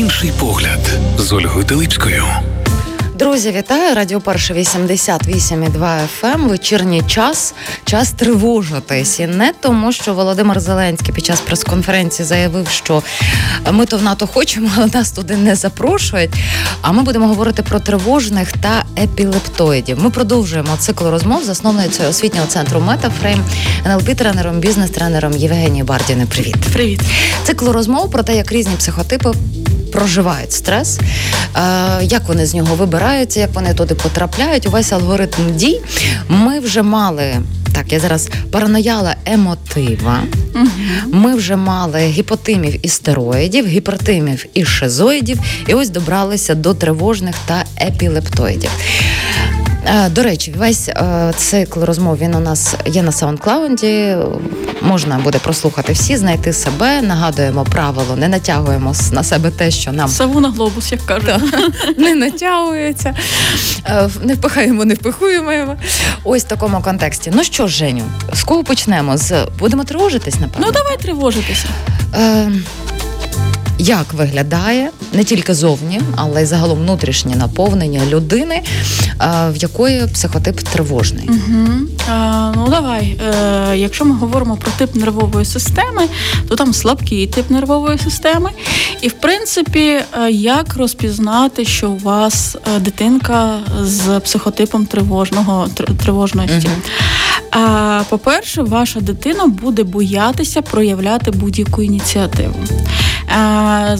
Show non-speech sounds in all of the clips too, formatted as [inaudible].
Інший погляд з Ольгою Телипською. Друзі, вітаю! Радіо Перше 88,2 FM. Вечірній час, час тривожитись. І не тому, що Володимир Зеленський під час прес-конференції заявив, що ми то в НАТО хочемо, але нас туди не запрошують. А ми будемо говорити про тривожних та епілептоїдів. Ми продовжуємо цикл розмов з засновницею освітнього центру Метафрейм, НЛП-тренером, бізнес-тренером Євгенією Бардіни. Привіт, привіт. Цикл розмов про те, як різні психотипи проживають стрес, е, як вони з нього вибираються, як вони туди потрапляють. Увесь алгоритм дій. Ми вже мали. Так, я зараз паранояла емотива. Ми вже мали гіпотимів і стероїдів, гіпертимів і шизоїдів, і ось добралися до тривожних та епілептоїдів. Е, до речі, весь е, цикл розмов він у нас є на саундклаунді. Можна буде прослухати всі, знайти себе. Нагадуємо правило, не натягуємо на себе те, що нам Саву на глобус, як кажуть. [laughs] не натягується, е, не впихаємо, не впихуємо. Ось в такому контексті. Ну що, Женю, з кого почнемо? З будемо тривожитись, напевно? Ну давай тривожитися. Е, як виглядає не тільки зовні, але й загалом внутрішнє наповнення людини, в якої психотип тривожний. Угу. А, Ну давай. Е, Якщо ми говоримо про тип нервової системи, то там слабкий тип нервової системи. І в принципі, е, як розпізнати, що у вас е, дитинка з психотипом тривожного тривожності? Угу. А, По-перше, ваша дитина буде боятися проявляти будь-яку ініціативу.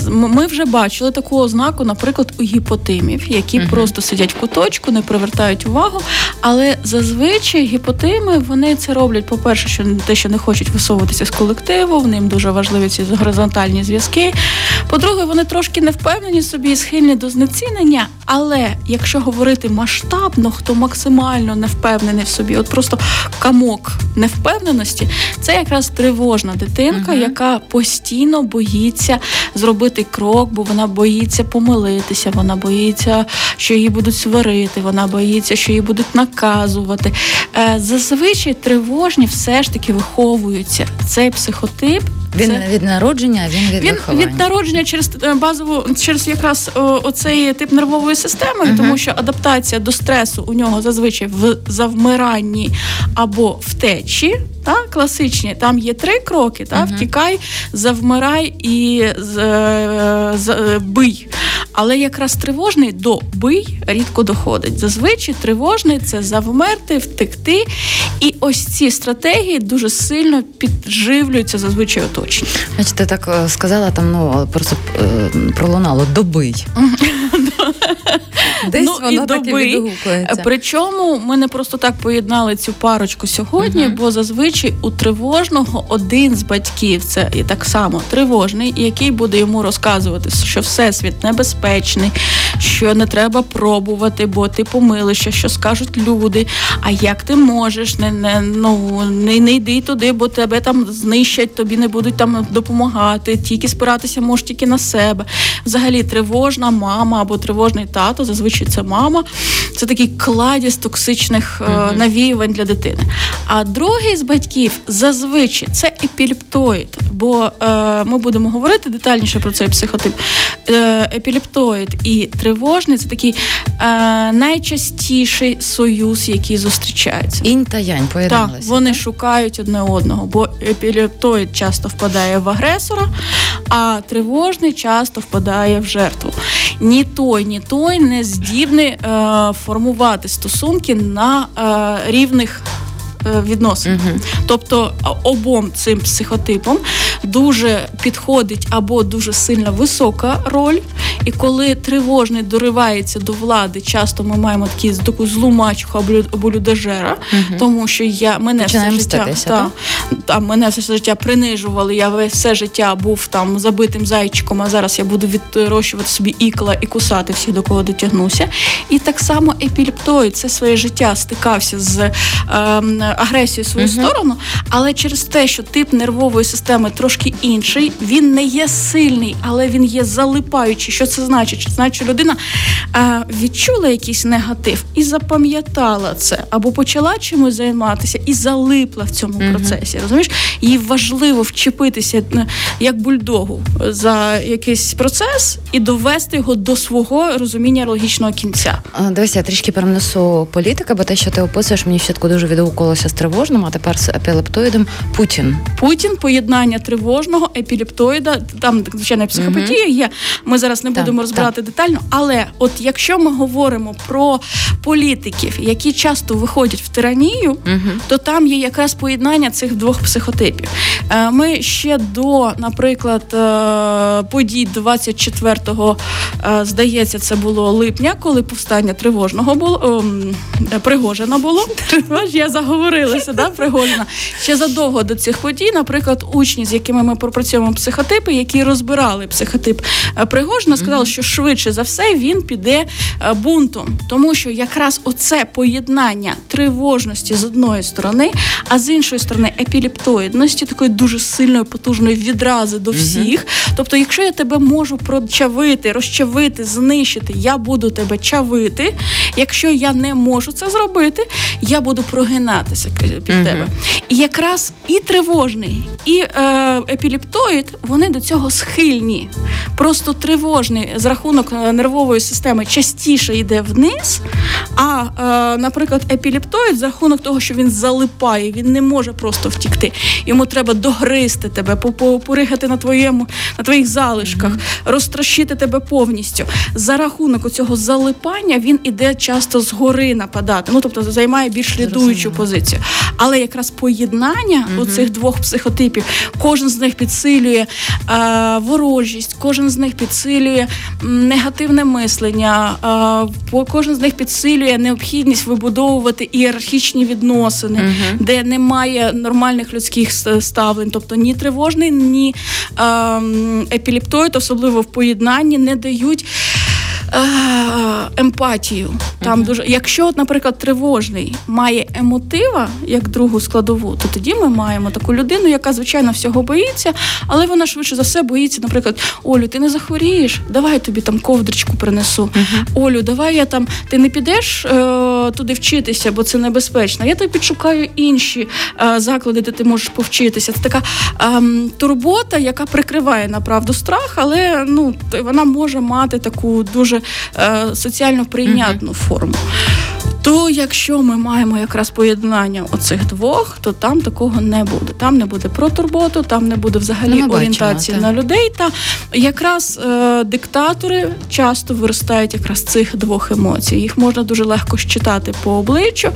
Ми вже бачили таку ознаку, наприклад, у гіпотимів, які uh-huh. просто сидять в куточку, не привертають увагу. Але зазвичай гіпотими вони це роблять. По перше, що те, що не хочуть висовуватися з колективу, в ним дуже важливі ці горизонтальні зв'язки. По-друге, вони трошки не впевнені собі і схильні до знецінення. Але якщо говорити масштабно, хто максимально не впевнений в собі, от просто камок невпевненості, це якраз тривожна дитинка, uh-huh. яка постійно боїться зробити крок, бо вона боїться помилитися, вона боїться, що її будуть сварити, вона боїться, що її будуть наказувати. Е, зазвичай тривожні все ж таки виховуються. Цей психотип. Він це... від народження, він від він виховання. від народження через е, базову, через якраз оцей тип нервової системи, uh-huh. тому що адаптація до стресу у нього зазвичай в завмиранні або втечі. Та, класичні, там є три кроки: та, uh-huh. втікай, завмирай і з, е, з, е, бий. Але якраз тривожний до бий рідко доходить. Зазвичай тривожний це завмерти, втекти. І ось ці стратегії дуже сильно підживлюються зазвичай оточення. Значить, ти так е, сказала, там ну просто е, пролунало добий. [laughs] Десь ну, воно і так доби. і відгукується. Причому ми не просто так поєднали цю парочку сьогодні, uh бо зазвичай у тривожного один з батьків це і так само тривожний, який буде йому розказувати, що всесвіт небезпечний, безпечний що не треба пробувати, бо ти помилишся, що скажуть люди. А як ти можеш, не не ну не, не йди туди, бо тебе там знищать, тобі не будуть там допомагати, тільки спиратися можеш тільки на себе. Взагалі, тривожна мама або тривожний тато зазвичай це мама. Це такий кладіс токсичних mm-hmm. навіювань для дитини. А другий з батьків зазвичай це епілептоїд, бо е, ми будемо говорити детальніше про цей психотип. Е, епілептоїд і тривожний це такий е, найчастіший союз, який зустрічається. Інь та янь поєдналися. Так, Вони шукають одне одного, бо епілептоїд часто впадає в агресора, а тривожний часто впадає в жертву. Ні той, ні той не здібний е, формувати стосунки на е, рівних відносин. Угу. Тобто обом цим психотипом дуже підходить або дуже сильно висока роль. І коли тривожний доривається до влади, часто ми маємо такі таку злу мачуху або людожера, угу. тому що я мене все життя та, та, мене все життя принижували. Я все життя був там забитим зайчиком, а зараз я буду відрощувати собі ікла і кусати всіх, до кого дотягнуся. І так само епілептоїд це своє життя стикався з. Е, агресію в свою uh-huh. сторону, але через те, що тип нервової системи трошки інший, він не є сильний, але він є залипаючий. Що це значить? Значить, що людина а, відчула якийсь негатив і запам'ятала це, або почала чимось займатися і залипла в цьому uh-huh. процесі. Розумієш? Їй важливо вчепитися як бульдогу за якийсь процес і довести його до свого розуміння логічного кінця. Дивися, я трішки перенесу політика, бо те, що ти описуєш, мені щитку дуже відгукувалося з тривожним, а тепер з епілептоїдом Путін. Путін поєднання тривожного епілептоїда, там звичайно психопатія є. Ми зараз не будемо розбирати так. детально. Але от якщо ми говоримо про політиків, які часто виходять в тиранію, угу. то там є якраз поєднання цих двох психотипів. Е, ми ще до, наприклад, е, подій 24-го, е, здається, це було липня, коли повстання тривожного було Пригожина було. [laughs] Я заговорилася, да, Пригожина. Ще задовго до цих подій, наприклад, учні, з якими ми пропрацьовуємо психотипи, які розбирали психотип Пригожина, сказали, що швидше за все він піде бунтом, тому що якраз оце поєднання тривожності з одної сторони, а з іншої сторони епілептоїдності, такої дуже сильної, потужної відрази до всіх. Тобто, якщо я тебе можу прочавити, розчавити, знищити, я буду тебе чавити. Якщо я не можу це зробити, я буду прогинатися під uh тебе. І якраз і тривожний, і е, епілептоїд вони до цього схильні. Просто тривожний з рахунок е, нервової системи частіше йде вниз. А, е, наприклад, епілептоїд за рахунок того, що він залипає, він не може просто втікти. Йому треба догризти тебе, поригати на твоєму, на твоїх залишках, mm-hmm. розтрощити тебе повністю. За рахунок цього залипання він іде часто згори нападати. Ну тобто займає більш лідуючу позицію. Але якраз поєднання mm-hmm. у цих двох психотипів, кожен з них підсилює е, ворожість, кожен з них підсилює негативне мислення, е, кожен з них підсилює необхідність вибудовувати ієрархічні відносини, uh-huh. де немає нормальних людських ставлень, тобто ні тривожний, ні е, епілептоїд, особливо в поєднанні, не дають. Емпатію там дуже, якщо, от, наприклад, тривожний має емотива як другу складову, то тоді ми маємо таку людину, яка звичайно всього боїться, але вона швидше за все боїться, наприклад, Олю, ти не захворієш, давай я тобі там ковдричку принесу. Олю, давай я там, ти не підеш е, туди вчитися, бо це небезпечно. Я тобі підшукаю інші е, заклади, де ти можеш повчитися. Це така е, турбота, яка прикриває направду страх, але ну вона може мати таку дуже е, соціально прийнятну форму. То якщо ми маємо якраз поєднання оцих двох, то там такого не буде. Там не буде про турботу, там не буде взагалі ну, орієнтації бачимо, на людей. Та якраз е, диктатори часто виростають якраз цих двох емоцій. Їх можна дуже легко щитати по обличчю.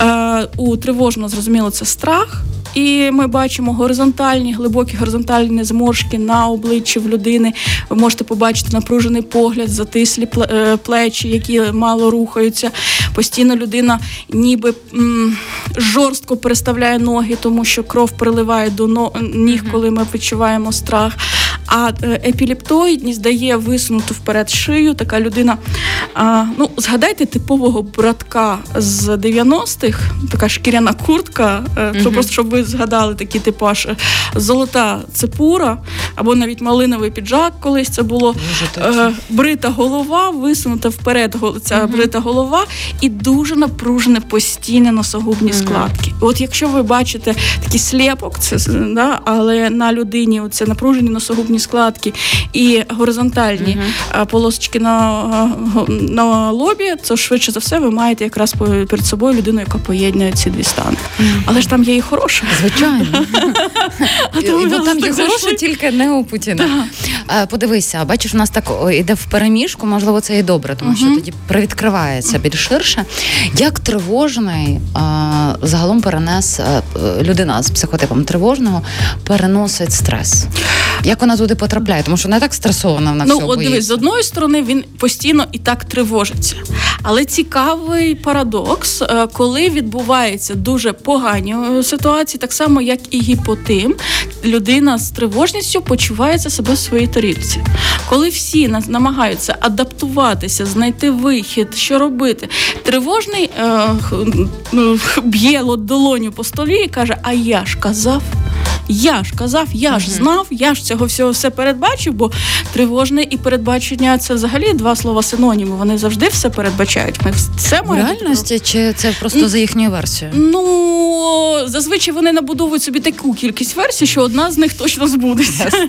Е, У тривожно зрозуміло це страх. І ми бачимо горизонтальні, глибокі горизонтальні зморшки на обличчі в людини. Ви можете побачити напружений погляд, затислі е, плечі, які мало рухаються. Постійно людина ніби м, жорстко переставляє ноги, тому що кров приливає до ніг, коли ми відчуваємо страх. А е, епілептоїдність дає висунуту вперед шию. Така людина. А, Ну, згадайте типового братка з 90-х, така шкіряна куртка, mm-hmm. то просто щоб ви згадали такий типаж золота цепура, або навіть малиновий піджак, колись це було е, брита голова, висунута вперед ця mm-hmm. брита голова, і дуже напружене постійне носогубні mm-hmm. складки. От якщо ви бачите такий сліпок, це да, але на людині це напружені носогубні складки і горизонтальні uh-huh. полосочки на на лобі, то швидше за все ви маєте якраз перед собою людину, яка поєднує ці дві стани. Uh-huh. Але ж там є і хороша. Звичайно. [laughs] І Там є хороша, тільки не у Путіна. Подивися, бачиш, у нас так іде в переміжку, можливо, це і добре, тому що тоді привідкривається більш ширше. Як тривожний загалом перенес людина з психотипом тривожного переносить стрес? Як вона туди потрапляє? Тому що не так стресована вона ну, от дивись, з одної сторони він постійно і так тривожиться. Але цікавий парадокс, е, коли відбуваються дуже погані е, ситуації, так само як і гіпотим, людина з тривожністю почувається себе в своїй тарілці. Коли всі намагаються адаптуватися, знайти вихід, що робити, тривожний е, б'є долоню по столі і каже: А я ж казав. Я ж казав, я ж знав, я ж цього всього все передбачив, бо тривожне і передбачення це взагалі два слова синоніми. Вони завжди все передбачають. Ми все В реальності чи це просто за їхньою версією? Ну зазвичай вони набудовують собі таку кількість версій, що одна з них точно збудеться. [laughs]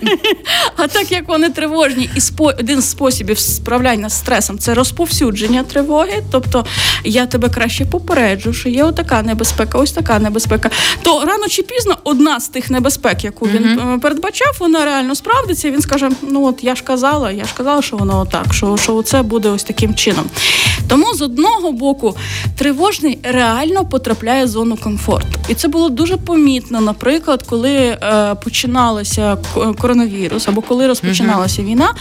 А так як вони тривожні, і спо один з способів справляння з стресом це розповсюдження тривоги. Тобто я тебе краще попереджу, що є отака небезпека, ось така небезпека. То рано чи пізно одна з тих небезпек, яку він uh-huh. передбачав, вона реально справдиться. Він скаже: Ну от я ж казала, я ж казала, що воно отак, що що це буде ось таким чином. Тому з одного боку тривожний реально потрапляє в зону комфорту, і це було дуже помітно, наприклад, коли е, починалося коронавірус або коли розпочиналася uh-huh. війна,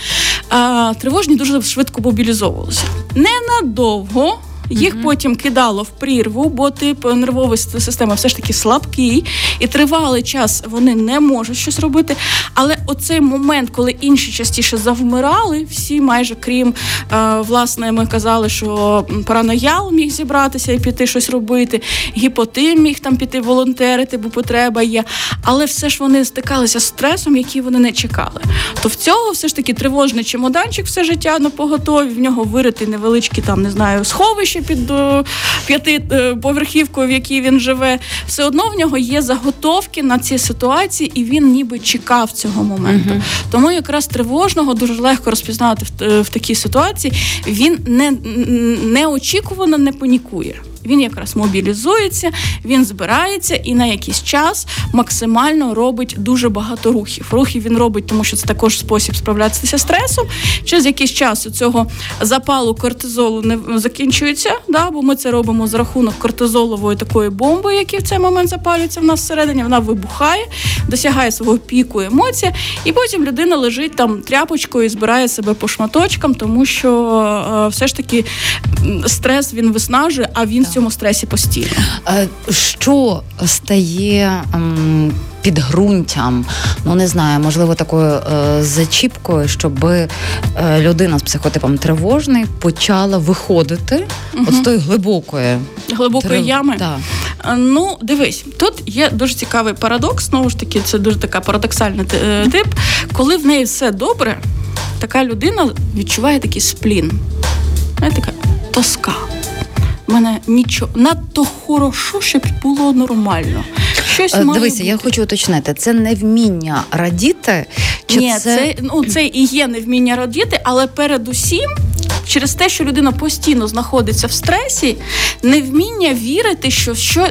е, тривожні дуже швидко мобілізовувалися ненадовго. Їх mm-hmm. потім кидало в прірву, бо тип нервової системи все ж таки слабкий, і тривалий час вони не можуть щось робити. Але оцей момент, коли інші частіше завмирали, всі майже крім е, власне, ми казали, що параноял міг зібратися і піти щось робити, гіпотим міг там піти волонтерити, бо потреба є. Але все ж вони стикалися з стресом, який вони не чекали. То в цього все ж таки тривожний чемоданчик все життя на поготові, в нього вирити невеличкі там, не знаю, сховища під е, п'ятиповерхівкою, в якій він живе, все одно в нього є заготовки на ці ситуації, і він ніби чекав цього моменту. uh Тому якраз тривожного дуже легко розпізнати в, е, в такій ситуації. Він не неочікувано не панікує він якраз мобілізується, він збирається і на якийсь час максимально робить дуже багато рухів. Рухів він робить, тому що це також спосіб справлятися стресом. Через якийсь час у цього запалу кортизолу не закінчується, да, бо ми це робимо з рахунок кортизолової такої бомби, яка в цей момент запалюється в нас всередині. Вона вибухає, досягає свого піку емоцій, і потім людина лежить там тряпочкою і збирає себе по шматочкам, тому що е, все ж таки стрес він виснажує, а він цьому стресі постійно. Що стає ем, підґрунтям, ну не знаю, можливо, такою е, зачіпкою, щоб е, людина з психотипом тривожний почала виходити угу. от з тої глибокої глибокої трив... ями? Да. Ну, дивись, тут є дуже цікавий парадокс. Знову ж таки, це дуже така парадоксальний е, тип. Коли в неї все добре, така людина відчуває такий сплін. Така тоска мене нічого надто хорошо, щоб було нормально. Щось е, Дивися, бути. я хочу уточнити, це не вміння радіти. Чи Ні, це... це ну це і є невміння радіти, але передусім. Через те, що людина постійно знаходиться в стресі, невміння вірити, що що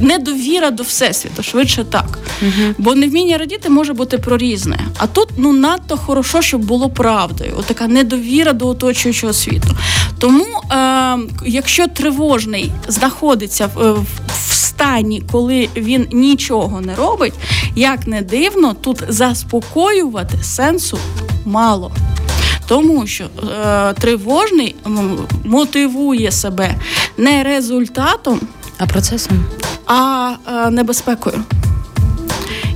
недовіра до всесвіту, швидше так. uh Бо невміння радіти може бути про різне. А тут ну надто хорошо, щоб було правдою. Отака недовіра до оточуючого світу. Тому, е, якщо тривожний знаходиться в, в стані, коли він нічого не робить, як не дивно, тут заспокоювати сенсу мало. Тому що е, тривожний мотивує себе не результатом, а процесом, а е, небезпекою.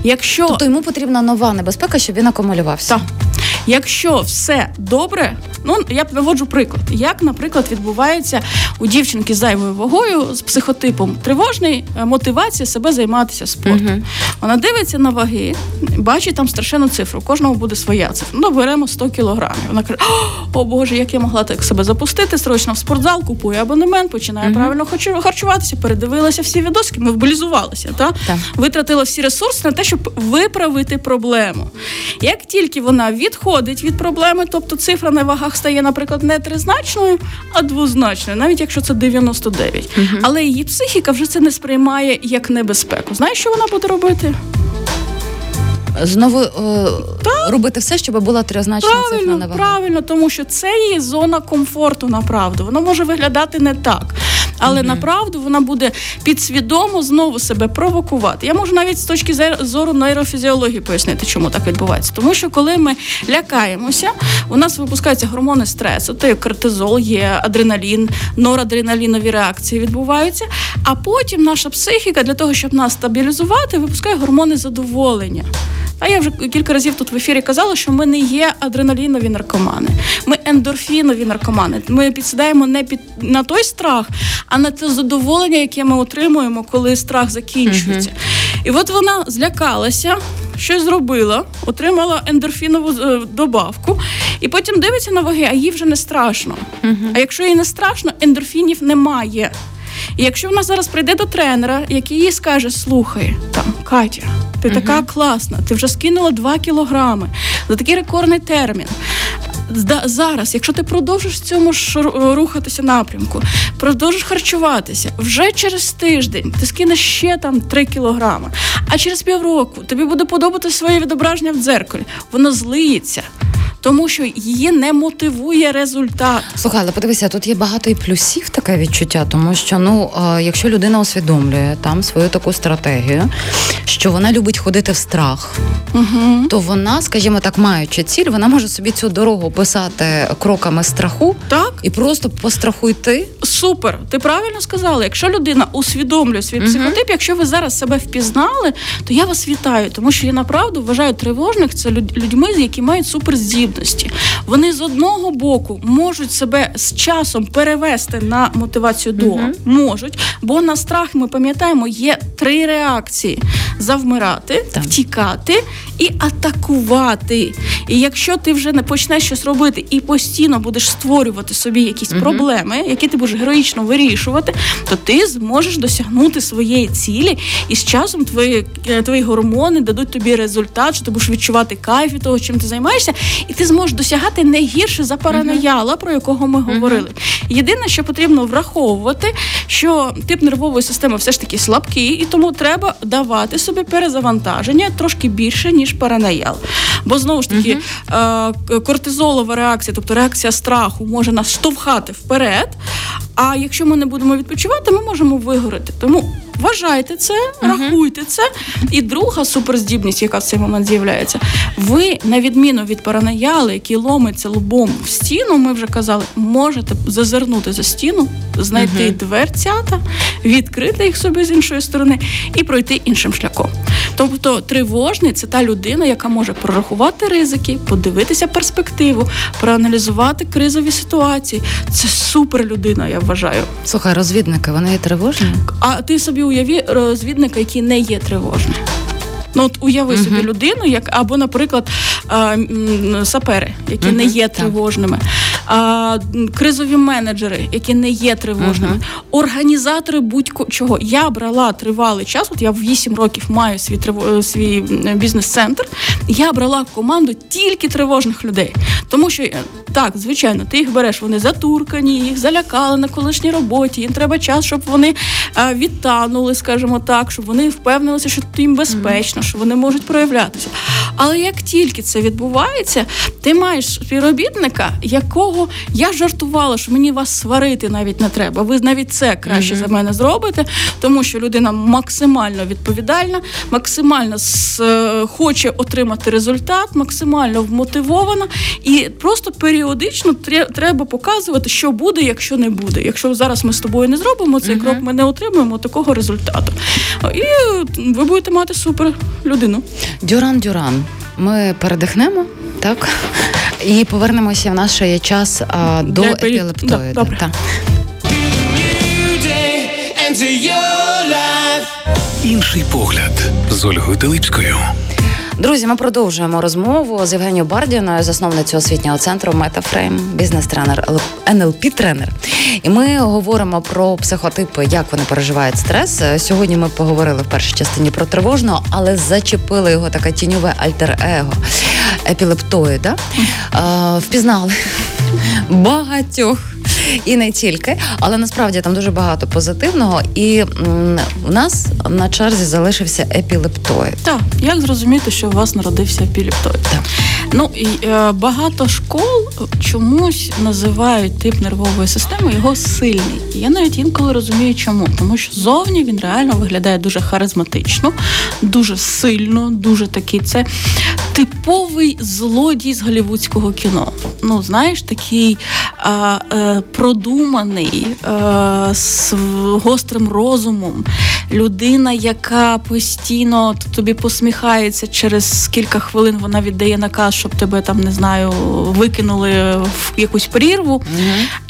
Якщо Тобто йому потрібна нова небезпека, щоб він акумулювався. Так. Якщо все добре, ну я виводжу приклад, як, наприклад, відбувається у дівчинки з зайвою вагою з психотипом тривожний е, мотивація себе займатися спортом. uh Вона дивиться на ваги, бачить там страшенну цифру. Кожного буде своя цифра. Ну, беремо 100 кілограмів. Вона каже: О Боже, як я могла так себе запустити, срочно в спортзал, купує абонемент, починає uh правильно харчуватися, передивилася всі відоски, мобілізувалася, та? та витратила всі ресурси на те, щоб виправити проблему. Як тільки вона відходить відходить від проблеми, тобто цифра на вагах стає, наприклад, не тризначною, а двозначною, навіть якщо це 99. Угу. Але її психіка вже це не сприймає як небезпеку. Знаєш, що вона буде робити? Знову е, робити все, щоб була тризначна правильно, цифра на. Правильно, тому що це її зона комфорту направду. Воно може виглядати не так але mm-hmm. направду вона буде підсвідомо знову себе провокувати. Я можу навіть з точки зору нейрофізіології пояснити, чому так відбувається. Тому що коли ми лякаємося, у нас випускаються гормони стресу, то є кортизол, є адреналін, норадреналінові реакції відбуваються. А потім наша психіка для того, щоб нас стабілізувати, випускає гормони задоволення. А я вже кілька разів тут в ефірі казала, що ми не є адреналінові наркомани, ми ендорфінові наркомани. Ми підсідаємо не під на той страх, а на те задоволення, яке ми отримуємо, коли страх закінчується. І от вона злякалася, щось зробила, отримала ендорфінову е, добавку, і потім дивиться на ваги, а їй вже не страшно. А якщо їй не страшно, ендорфінів немає. І якщо вона зараз прийде до тренера, який їй скаже: слухай, там Катя, ти така класна, ти вже скинула 2 кілограми за такий рекордний термін. Зараз, якщо ти продовжиш в цьому ж рухатися напрямку, продовжиш харчуватися, вже через тиждень ти скинеш ще там 3 кілограми, а через півроку тобі буде подобатися своє відображення в дзеркалі. Воно злиється, тому що її не мотивує результат. Слухай, але подивися, тут є багато і плюсів таке відчуття, тому що ну, якщо людина усвідомлює там свою таку стратегію, що вона любить ходити в страх, Угу. то вона, скажімо так, маючи ціль, вона може собі цю дорогу писати кроками страху Так, і просто по страху йти. Супер, ти правильно сказала. Якщо людина усвідомлює свій Мгм. психотип, якщо ви зараз себе впізнали, то я вас вітаю, тому що я направду вважаю тривожних це люд- людьми, які мають суперздібності. Вони з одного боку можуть себе з часом перевести на мотивацію до Мгм. можуть, бо на страх ми пам'ятаємо, є три реакції: завмирати, Так. втікати і атакувати. І якщо ти вже не почнеш щось робити і постійно будеш створювати собі якісь Мгм. проблеми, які ти будеш героїчно вирішувати, то ти зможеш досягнути своєї цілі, і з часом твої, е, твої гормони дадуть тобі результат, що ти будеш відчувати кайф від того, чим ти займаєшся, і ти зможеш досягати не гірше за паранояла, про якого ми говорили. Єдине, що потрібно враховувати, що тип нервової системи все ж таки слабкий, і тому треба давати собі перезавантаження трошки більше, ніж параноял. Бо знову ж таки, е, кортизолова реакція, тобто реакція страху, може нас штовхати вперед. А якщо ми не будемо відпочивати, ми можемо вигорати. Тому вважайте це, рахуйте це. І друга суперздібність, яка в цей момент з'являється, ви, на відміну від паранояли, який ломиться лобом в стіну, ми вже казали, можете зазирнути за стіну, знайти дверцята, відкрити їх собі з іншої сторони і пройти іншим шляхом. Тобто тривожний це та людина, яка може прорахувати ризики, подивитися перспективу, проаналізувати кризові ситуації. Це супер людина, я вважаю. Слухай, розвідники, вони є тривожні. А ти собі уяві розвідника, який не є тривожним. Ну, от уяви собі людину, як або, наприклад, а, м, сапери, які не Мгм, є так. А, кризові менеджери, які не є тривожними, Мгм. організатори будь-чого. Я брала тривалий час. От я в 8 років маю свій триво- свій бізнес-центр. Я брала в команду тільки тривожних людей, тому що е, так, звичайно, ти їх береш, вони затуркані, їх залякали на колишній роботі. Їм треба час, щоб вони е, відтанули, скажімо так, щоб вони впевнилися, що їм безпечно, що вони можуть проявлятися. Але як тільки це відбувається, ти маєш співробітника, якого я жартувала, що мені вас сварити навіть не треба. Ви навіть це краще за мене зробите, тому що людина максимально відповідальна, максимально с- е, хоче отримати результат, максимально вмотивована, і просто періодично тре- треба показувати, що буде, якщо не буде. Якщо зараз ми з тобою не зробимо цей крок, ми не отримаємо такого результату. І е, ви будете мати супер людину. Дюран Дюран. Ми передихнемо, так? І повернемося в наш час а, до епілептоїда. Да, добре. Інший погляд з Ольгою Телипською. Друзі, ми продовжуємо розмову з Євгенією Бардіною, засновницею освітнього центру Метафрейм, бізнес-тренер, НЛП-тренер. І ми говоримо про психотипи, як вони переживають стрес. Сьогодні ми поговорили в першій частині про тривожного, але зачепили його таке тіньове альтер-его епілептоїда. Впізнали багатьох. І не тільки, але насправді там дуже багато позитивного. І м, у нас на черзі залишився епілептоїд. Так, як зрозуміти, що у вас народився епілептоїд? Так. Ну і е, багато школ чомусь називають тип нервової системи його сильний. І я навіть інколи розумію, чому. Тому що зовні він реально виглядає дуже харизматично, дуже сильно, дуже такий. Це типовий злодій з голівудського кіно. Ну, знаєш, такий е, е, продуманий, е, з гострим розумом, людина, яка постійно тобі посміхається через кілька хвилин, вона віддає наказ, щоб тебе там не знаю, викинули в якусь прірву.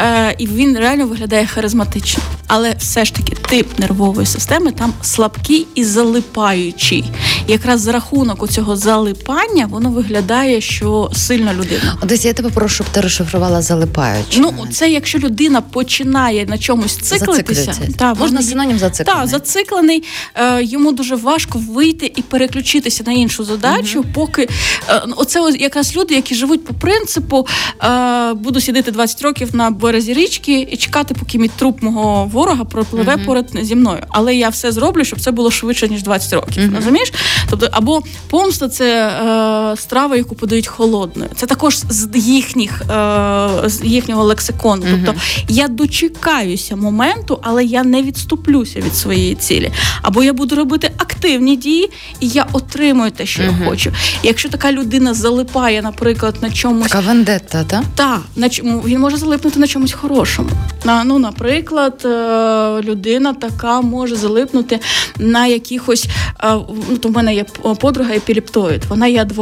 Е, і він реально виглядає харизматично. Але все ж таки тип нервової системи там слабкий і залипаючий. Якраз за рахунок у цього залипання воно виглядає, що сильна людина. Десь я тебе прошу, щоб ти розшифрувала залипаючи. Ну, це якщо людина починає на чомусь циклитися, та, Можна синонім зациклений. Так, зациклений, е, йому дуже важко вийти і переключитися на іншу задачу, поки е, оце якраз люди, які живуть по принципу, е, буду сидіти 20 років на березі річки і чекати, поки мій труп мого ворога пропливе поряд зі мною. Але я все зроблю, щоб це було швидше ніж 20 років. Розумієш? Тобто, або помста це е, страва, яку подають холодною. Це також з їхніх е, з їхнього лексикону. Тобто я дочекаюся моменту, але я не відступлюся від своєї цілі. Або я буду робити активні дії, і я отримую те, що я хочу. І якщо така людина залипає, наприклад, на чомусь Така вендетта, так? так, на чому він може залипнути на чомусь хорошому. На ну, наприклад, е, людина така може залипнути на якихось. е, Ну, то в мене є подруга епіліптоїд, вона є адвокатом.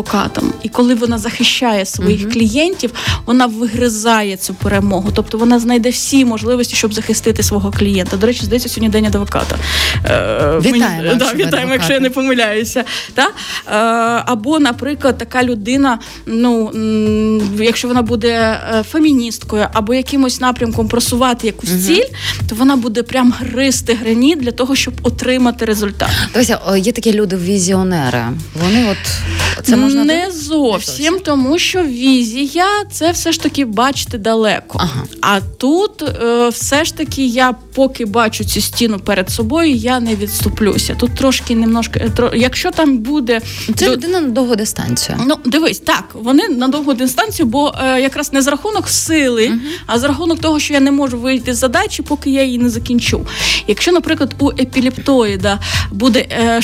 І коли вона захищає своїх клієнтів, вона вигризає цю перемогу. Тобто вона знайде всі можливості, щоб захистити свого клієнта. До речі, здається, сьогодні день адвоката. Е, Вітаємо, да, якщо ви вітаємо, якщо я не помиляюся. Та? Е, або, наприклад, така людина, ну якщо вона буде е, феміністкою або якимось напрямком просувати якусь ціль, то вона буде прям гризти граніт для того, щоб отримати результат. Дивися, є такі люди візіонери. Вони от це можна не так? зовсім, тому що візія це все ж таки бачити далеко. Ага. А тут е, все ж таки я поки бачу цю стіну перед собою, я не відступлюся. Тут трошки немножко, е, якщо там буде Це до- людина на довгу дистанцію. Ну, дивись, так, вони на довгу дистанцію, бо е, якраз не за рахунок сили, а за рахунок того, що я не можу вийти з задачі, поки я її не закінчу. Якщо, наприклад, у епілептоїда буде е,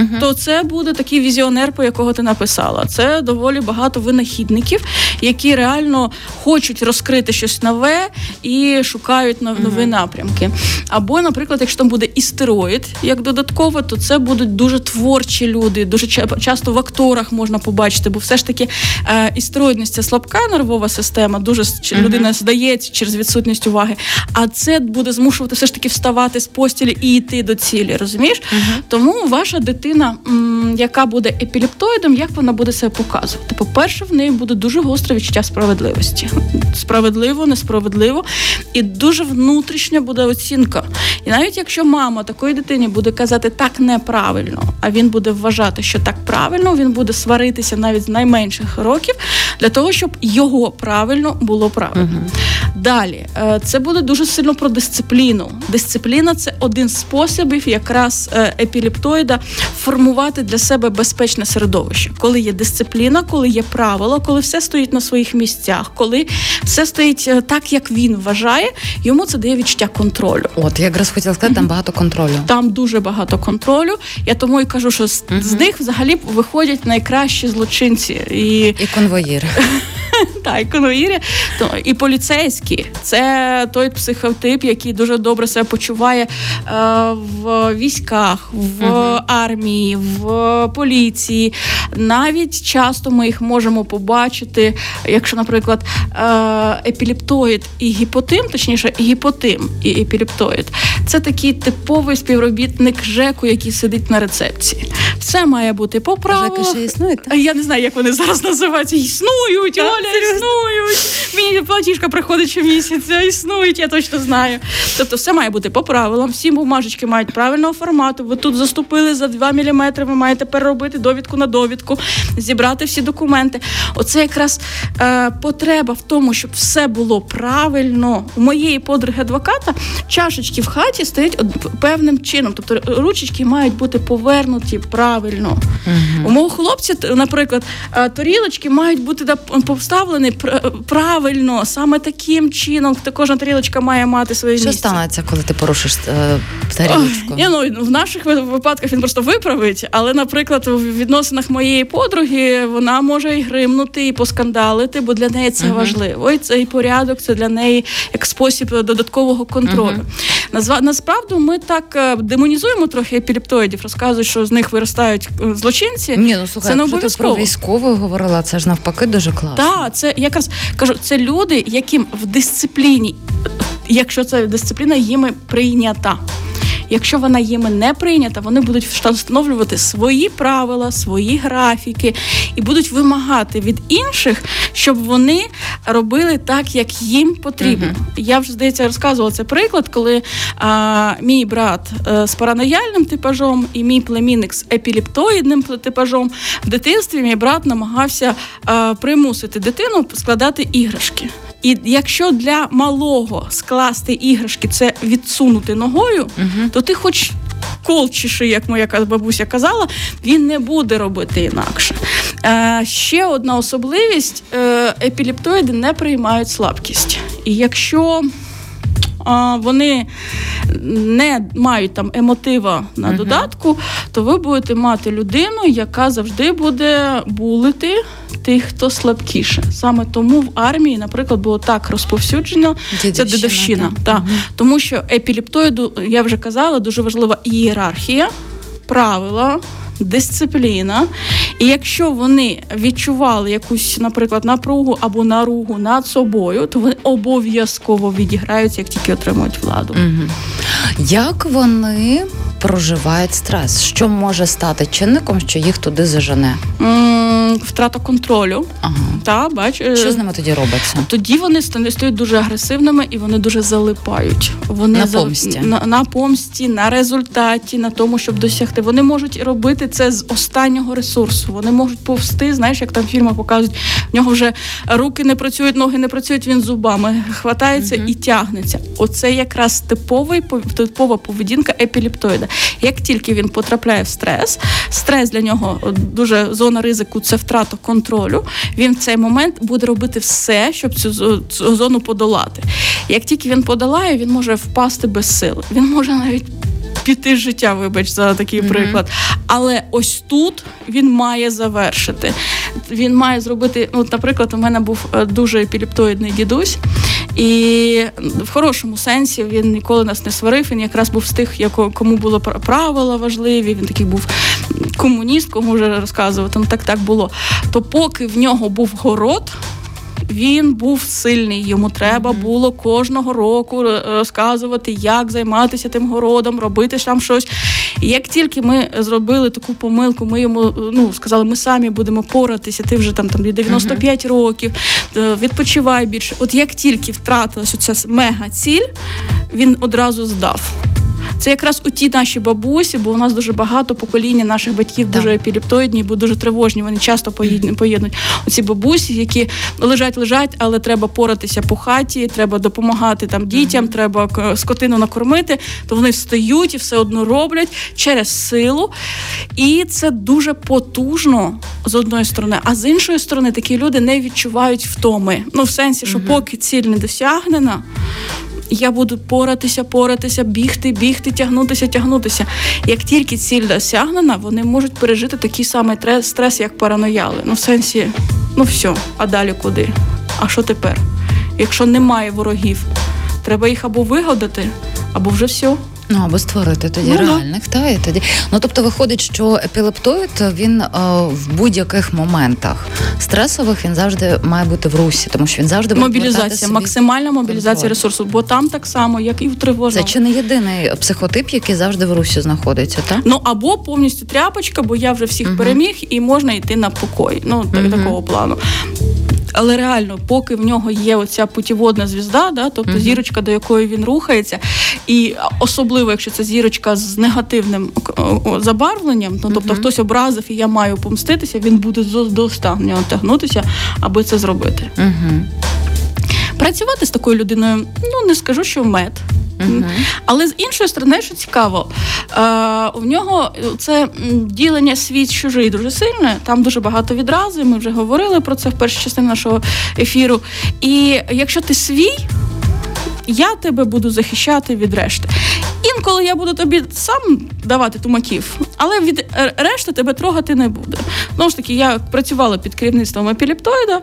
шизоїд. То це буде такий візіонер, по якого ти написала. Це доволі багато винахідників, які реально хочуть розкрити щось нове і шукають нов- нові напрямки. Або, наприклад, якщо там буде істероїд як додатково, то це будуть дуже творчі люди. Дуже часто в акторах можна побачити, бо все ж таки е, істероїдність це слабка нервова система. Дуже чи людина здається через відсутність уваги. А це буде змушувати все ж таки вставати з постілі і йти до цілі. Розумієш? Тому ваша дитина, м, яка буде епілептоїдом, як вона буде себе показувати? По-перше, в неї буде дуже гостре відчуття справедливості. Справедливо, несправедливо, і дуже внутрішня буде оцінка. І навіть якщо мама такої дитині буде казати так неправильно, а він буде вважати, що так правильно, він буде сваритися навіть з найменших років для того, щоб його правильно було правильно. Далі е, це буде дуже сильно про дисципліну. Дисципліна це один з способів, якраз е, епілептоїда формувати для себе безпечне середовище, коли є дисципліна, коли є правила, коли все стоїть на своїх місцях, коли все стоїть е, так, як він вважає, йому це дає відчуття контролю. От я якраз хотіла сказати, там багато контролю. Там дуже багато контролю. Я тому і кажу, що з, з них взагалі виходять найкращі злочинці і І конвоїри. [laughs] [laughs] та, конвоїри, то і поліцейські. Це той психотип, який дуже добре себе почуває е, в військах, в армії, в поліції. Навіть часто ми їх можемо побачити, якщо, наприклад, е, епілептоїд і гіпотим, точніше, гіпотим і епілептоїд, це такий типовий співробітник ЖЕКу, який сидить на рецепції. Все має бути по правилах. ще існують? Я не знаю, як вони зараз називаються. Існують, Оля, існують. Мені платіжка приходить щомісяця, існують, я точно знаю. Тобто, все має бути по правилам. Всі бумажечки мають правильного формату. Ви тут заступили за 2 мм, ви маєте переробити довідку на довідку, зібрати всі документи. Оце якраз е, потреба в тому, щоб все було правильно. У моєї подруги адвоката чашечки в хаті стоять певним чином. Тобто ручечки мають бути повернуті правильно. У мого хлопця, наприклад, е, тарілочки мають бути поставлені пр- правильно, саме таким чином. кожна тарілочка має мати своє Що місце. станеться, коли ти порушиш е, тарілочку? Ні, ну, в наших випадках він просто виправить, але, наприклад, в відносинах моєї подруги вона може і гримнути, і поскандалити, бо для неї це важливо. І цей порядок це для неї як спосіб додаткового контролю. Назва насправді ми так е, демонізуємо трохи епілептоїдів, розказують, що з них виростають е, злочинці. Ні, ну слухай, це не обов'язково. ти про військових говорила, це ж навпаки дуже класно. Так, це якраз кажу, це люди, яким в дисципліні якщо це дисципліна їми прийнята. Якщо вона їми не прийнята, вони будуть встановлювати свої правила, свої графіки і будуть вимагати від інших, щоб вони робили так, як їм потрібно. Uh-huh. Я вже здається розказувала цей приклад, коли а, мій брат а, е, з паранояльним типажом і мій племінник з епіліптоїдним типажом в дитинстві мій брат намагався а, примусити дитину складати іграшки. І якщо для малого скласти іграшки це відсунути ногою, угу. то ти хоч колчиши, як моя бабуся казала, він не буде робити інакше. Е, Ще одна особливість: е, епіліптоїди не приймають слабкість. І якщо вони не мають там емотива на uh-huh. додатку, то ви будете мати людину, яка завжди буде булити тих, хто слабкіше. Саме тому в армії, наприклад, було так розповсюджено ця дедовщина. Та. Uh-huh. Тому що епіліптоїду, я вже казала, дуже важлива ієрархія, правила дисципліна. І якщо вони відчували якусь, наприклад, напругу або наругу над собою, то вони обов'язково відіграються, як тільки отримують владу. Угу. Як вони проживають стрес? Що може стати чинником, що їх туди зажене? Втрата контролю. Ага. Та, бач, е, Що з ними тоді робиться? Тоді вони стають дуже агресивними і вони дуже залипають. Вони на помсті. На, на помсті, на результаті, на тому, щоб досягти. Вони можуть робити це з останнього ресурсу. Вони можуть повсти. Знаєш, як там фільми показують, в нього вже руки не працюють, ноги не працюють. Він зубами хватається угу. і тягнеться. Оце якраз типовий типова поведінка епіліптоїда. Як тільки він потрапляє в стрес, стрес для нього дуже зона ризику це втрата контролю. Він в цей момент буде робити все, щоб цю, зону подолати. Як тільки він подолає, він може впасти без сил. Він може навіть піти з життя, вибач, за такий mm-hmm. приклад. Але ось тут він має завершити. Він має зробити. Ну, наприклад, у мене був е, дуже епіліптоїдний дідусь, і в хорошому сенсі він ніколи нас не сварив. Він якраз був з тих, кому було правила важливі. Він такий був комуніст, кому вже розказувати. Ну так так було. То поки в нього був город. Він був сильний. Йому треба було кожного року е, розказувати, як займатися тим городом, робити там щось. І Як тільки ми зробили таку помилку, ми йому ну сказали, ми самі будемо поратися. Ти вже там там 95 uh-huh. років, е, відпочивай більше. От як тільки втратилась оця мега ціль, він одразу здав. Це якраз у ті наші бабусі, бо у нас дуже багато покоління наших батьків дуже епіліптоїдні, бо дуже тривожні. Вони часто поєднують оці бабусі, які лежать, лежать, але треба поратися по хаті, треба допомагати там дітям, треба скотину накормити. То вони встають і все одно роблять через силу. І це дуже потужно з одної сторони, а з іншої сторони, такі люди не відчувають втоми. Ну, в сенсі, що поки ціль не досягнена я буду поратися, поратися, бігти, бігти, тягнутися, тягнутися. Як тільки ціль досягнена, вони можуть пережити такий самий стрес, як паранояли. Ну, в сенсі, ну все, а далі куди? А що тепер? Якщо немає ворогів, треба їх або вигадати, або вже все. Ну або створити тоді ну, реальних, та і тоді. Ну тобто виходить, що епілептоїд він е, в будь-яких моментах стресових він завжди має бути в русі, тому що він завжди мобілізація, максимальна мобілізація контроль. ресурсу, бо там так само, як і в тривожному. Це чи не єдиний психотип, який завжди в русі знаходиться, так? Ну або повністю тряпочка, бо я вже всіх угу. переміг і можна йти на покой. Ну угу. такого плану. Але реально, поки в нього є оця путіводна звізда, да, тобто uh-huh. зірочка, до якої він рухається, і особливо, якщо це зірочка з негативним забарвленням, ну тобто uh-huh. хтось образив і я маю помститися, він буде до останнього тягнутися, аби це зробити. Uh-huh. Працювати з такою людиною, ну не скажу, що мед. Але з іншої сторони, що цікаво, е, у нього це ділення світ чужий дуже сильне. Там дуже багато відрази. Ми вже говорили про це в першій частині нашого ефіру. І якщо ти свій я тебе буду захищати від решти. Інколи я буду тобі сам давати тумаків, але від решти тебе трогати не буде. Знову ж таки, я працювала під керівництвом епілептоїда.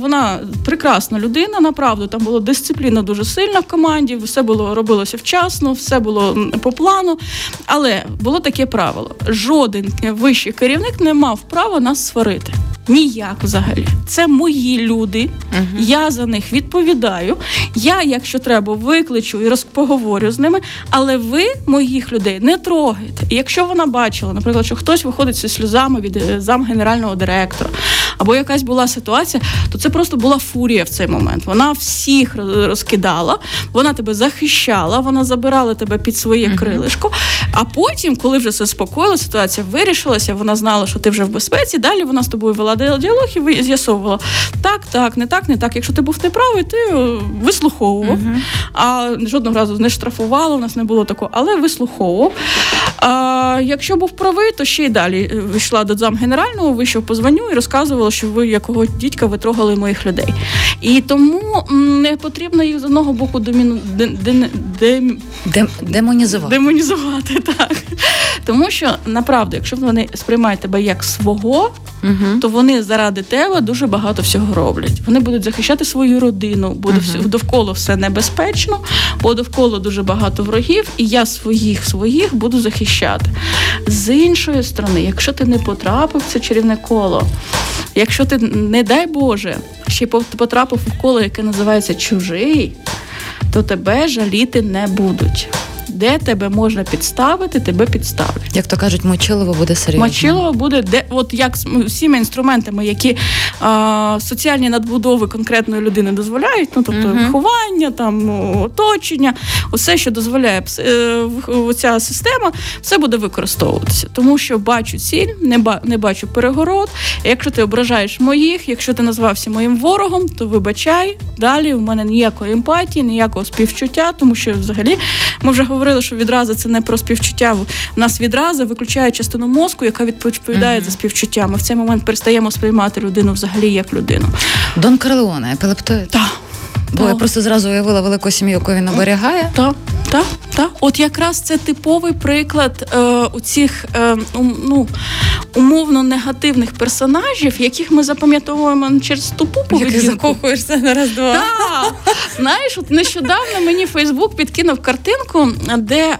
Вона прекрасна людина, направду там була дисципліна дуже сильна в команді, все було робилося вчасно, все було по плану. Але було таке правило: жоден вищий керівник не мав права нас сварити. Ніяк взагалі. Це мої люди. Я за них відповідаю. Я, якщо треба, викличу і роз- поговорю з ними. Але ви моїх людей не трогаєте. І якщо вона бачила, наприклад, що хтось виходить зі сльозами від е, зам генерального директора, або якась була ситуація, то це просто була фурія в цей момент. Вона всіх роз- розкидала, вона тебе захищала, вона забирала тебе під своє крилишко. А потім, коли вже все спокоїло, ситуація вирішилася, вона знала, що ти вже в безпеці. Далі вона з тобою вела діалог і з'ясовувала так, так, не так, не так. Якщо ти був неправий, ти вислуховував. А жодного разу не штрафувала, у нас не було такого, але вислуховував. А, якщо був правий, то ще й далі е, йшла до зам генерального, вийшов по званню і розказувала, що ви якого дідька ви трогали моїх людей. І тому не потрібно їх з одного боку доміну, де, де, де, Дем- демонізувати. демонізувати, [laughs] так. Тому що направду, якщо вони сприймають тебе як свого, Угу. то вони заради тебе дуже багато всього роблять. Вони будуть захищати свою родину, буде все довкола все небезпечно, бо довкола дуже багато ворогів, і я своїх своїх буду захищати. З іншої сторони, якщо ти не потрапив в це чарівне коло, якщо ти, не дай Боже, ще потрапив в коло, яке називається чужий, то тебе жаліти не будуть. Де тебе можна підставити, тебе підставлять. Як то кажуть, мочилово буде серйозно. Мочилова буде де, от як з всіма інструментами, які а, соціальні надбудови конкретної людини дозволяють, ну тобто Мгм. виховання, там оточення, усе, що дозволяє е, ця система, все буде використовуватися. Тому що бачу ціль, не ба не бачу перегород. Якщо ти ображаєш моїх, якщо ти назвався моїм ворогом, то вибачай. Далі в мене ніякої емпатії, ніякого співчуття, тому що взагалі ми вже говорили, що відразу це не про співчуття. У нас відразу виключає частину мозку, яка відповідає за співчуття. Ми в цей момент перестаємо сприймати людину взагалі як людину. Дон Карлеоне, епілептоїд. Так. Бо я просто зразу уявила велику сім'ю, яку він оберігає. Так, так, так. От якраз це типовий приклад е, у цих е, ну, умовно негативних персонажів, яких ми запам'ятовуємо через тупу поведінку. на раз два. Так. Знаєш, от нещодавно мені Фейсбук підкинув картинку, де е,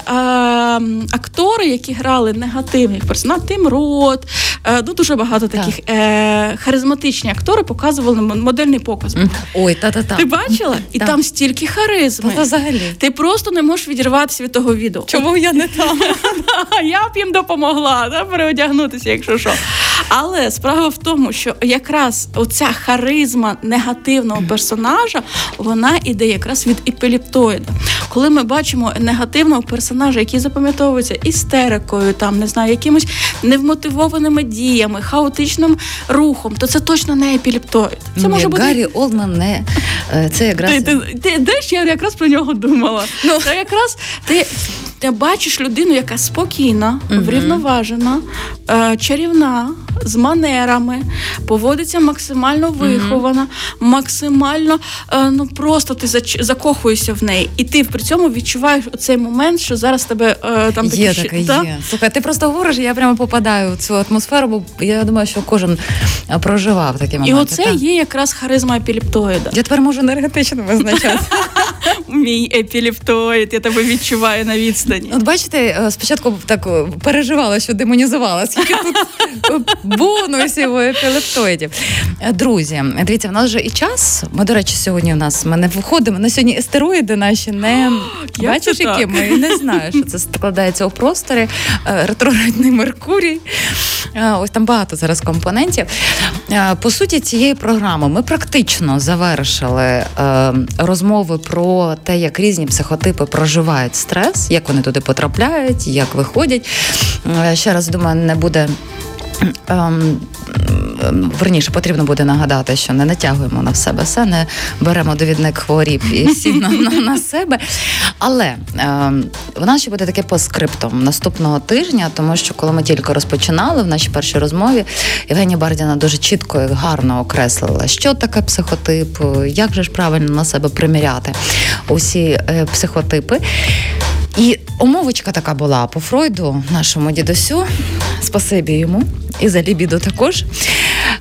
актори, які грали негативних персонажів, Тим Рот, е, ну дуже багато таких е, харизматичні актори показували модельний показ. Ой, та-та-та. Ти бачила? І Так. там стільки харизми. Та взагалі. Ти просто не можеш відірватися від того відео. Чому я не там? [laughs] Я б їм допомогла да, переодягнутися, якщо що. Але справа в тому, що якраз оця харизма негативного персонажа, вона іде якраз від епілептоїда. Коли ми бачимо негативного персонажа, який запам'ятовується істерикою, там не знаю, якимось невмотивованими діями, хаотичним рухом, то це точно не епілептоїд. Це може бути Гаррі Олдман не е, це якраз. ти, ти, ти знаєш, я якраз про нього думала. Ну. Та якраз ти, ти бачиш людину, яка спокійна, врівноважена, е, чарівна, з манерами, поводиться максимально вихована, максимально е, ну просто ти зач- закохуєшся в неї. І ти при цьому відчуваєш оцей момент, що зараз тебе е, там Є такі таке, щ- та? є. Слухай, ти просто говориш, я прямо попадаю в цю атмосферу, бо я думаю, що кожен е, проживав такі І оце так. є якраз харизма епілептоїда. Я тепер можу енергетично визначати. [laughs] Мій епілептоїд, я тебе відчуваю на відстані. От бачите, спочатку так переживала, що демонізувала, скільки тут бонусів у епілептоїдів. Друзі, дивіться, в нас же і час. Ми, до речі, сьогодні у нас ми не виходимо. На сьогодні естероїди наші не бачиш, які ми не знаю, що це складається у просторі. Е, Ретроградний Меркурій. Е, Ось там багато зараз компонентів. Е, По суті, цієї програми ми практично завершили розмови про те, як різні психотипи проживають стрес, як вони туди потрапляють, як виходять. Ще раз думаю, не буде. Ем, ем, Верніше потрібно буде нагадати, що не натягуємо на себе все, не беремо довідник хворіб і всі на, на, на себе. Але ем, в нас ще буде таке по скриптам наступного тижня, тому що коли ми тільки розпочинали в нашій першій розмові, Євгенія Бардіна дуже чітко і гарно окреслила, що таке психотип, як же ж правильно на себе приміряти усі е, психотипи. І умовочка така була по Фройду, нашому дідусю, спасибі йому, і за лібіду також.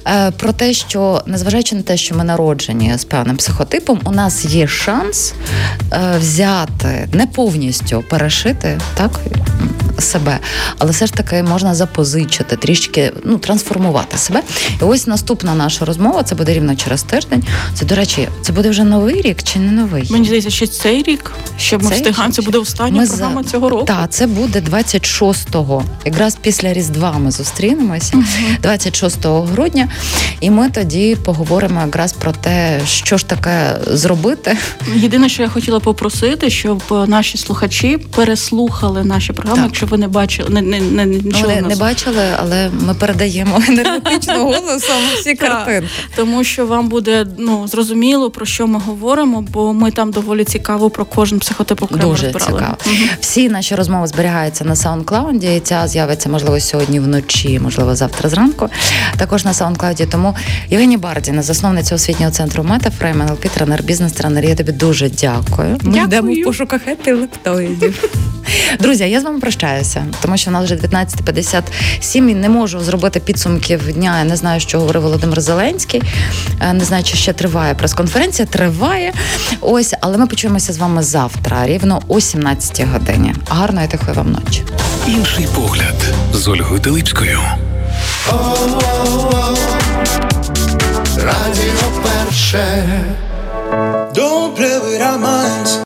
Е, Про те, що незважаючи на те, що ми народжені з певним психотипом, у нас є шанс е, взяти не повністю перешити так себе, але все ж таки можна запозичити, трішки ну, трансформувати себе. І ось наступна наша розмова. Це буде рівно через тиждень. Це, до речі, це буде вже новий рік чи не новий? Мені здається, ще цей рік, щоб ми встигаємо. Це буде остання Ми програма за- цього року. Так, це буде 26-го. Якраз після Різдва ми зустрінемося, 26 грудня. І ми тоді поговоримо якраз про те, що ж таке зробити. Єдине, що я хотіла попросити, щоб е, наші слухачі переслухали наші програми, Так. якщо ви не бачили, не, не, не, не Вони не бачили, але ми передаємо [laughs] енергетично голосом всі Так. картинки. Тому що вам буде ну зрозуміло про що ми говоримо, бо ми там доволі цікаво про кожен психотип окремо Дуже розбирали. цікаво. Мгм. Всі наші розмови зберігаються на SoundCloud, і ця з'явиться можливо сьогодні вночі, можливо, завтра зранку. Також на SoundCloud. Тому Євгенія Бардіна, засновниця освітнього центру Метафрейм, НЛП, тренер, бізнес-тренер. Я тобі дуже дякую. Ми Дякую. йдемо в пошуках епілептоїдів. [laughs] Друзі, я з вами прощаюся, тому що в нас вже 19.57 і не можу зробити підсумків дня. Я не знаю, що говорив Володимир Зеленський. Е, Не знаю, чи ще триває прес-конференція. Триває. Ось, але ми почуємося з вами завтра, рівно о 17 годині. Гарної тихої вам ночі. Інший погляд з Ольгою Теличкою. Радіо перше. With our minds.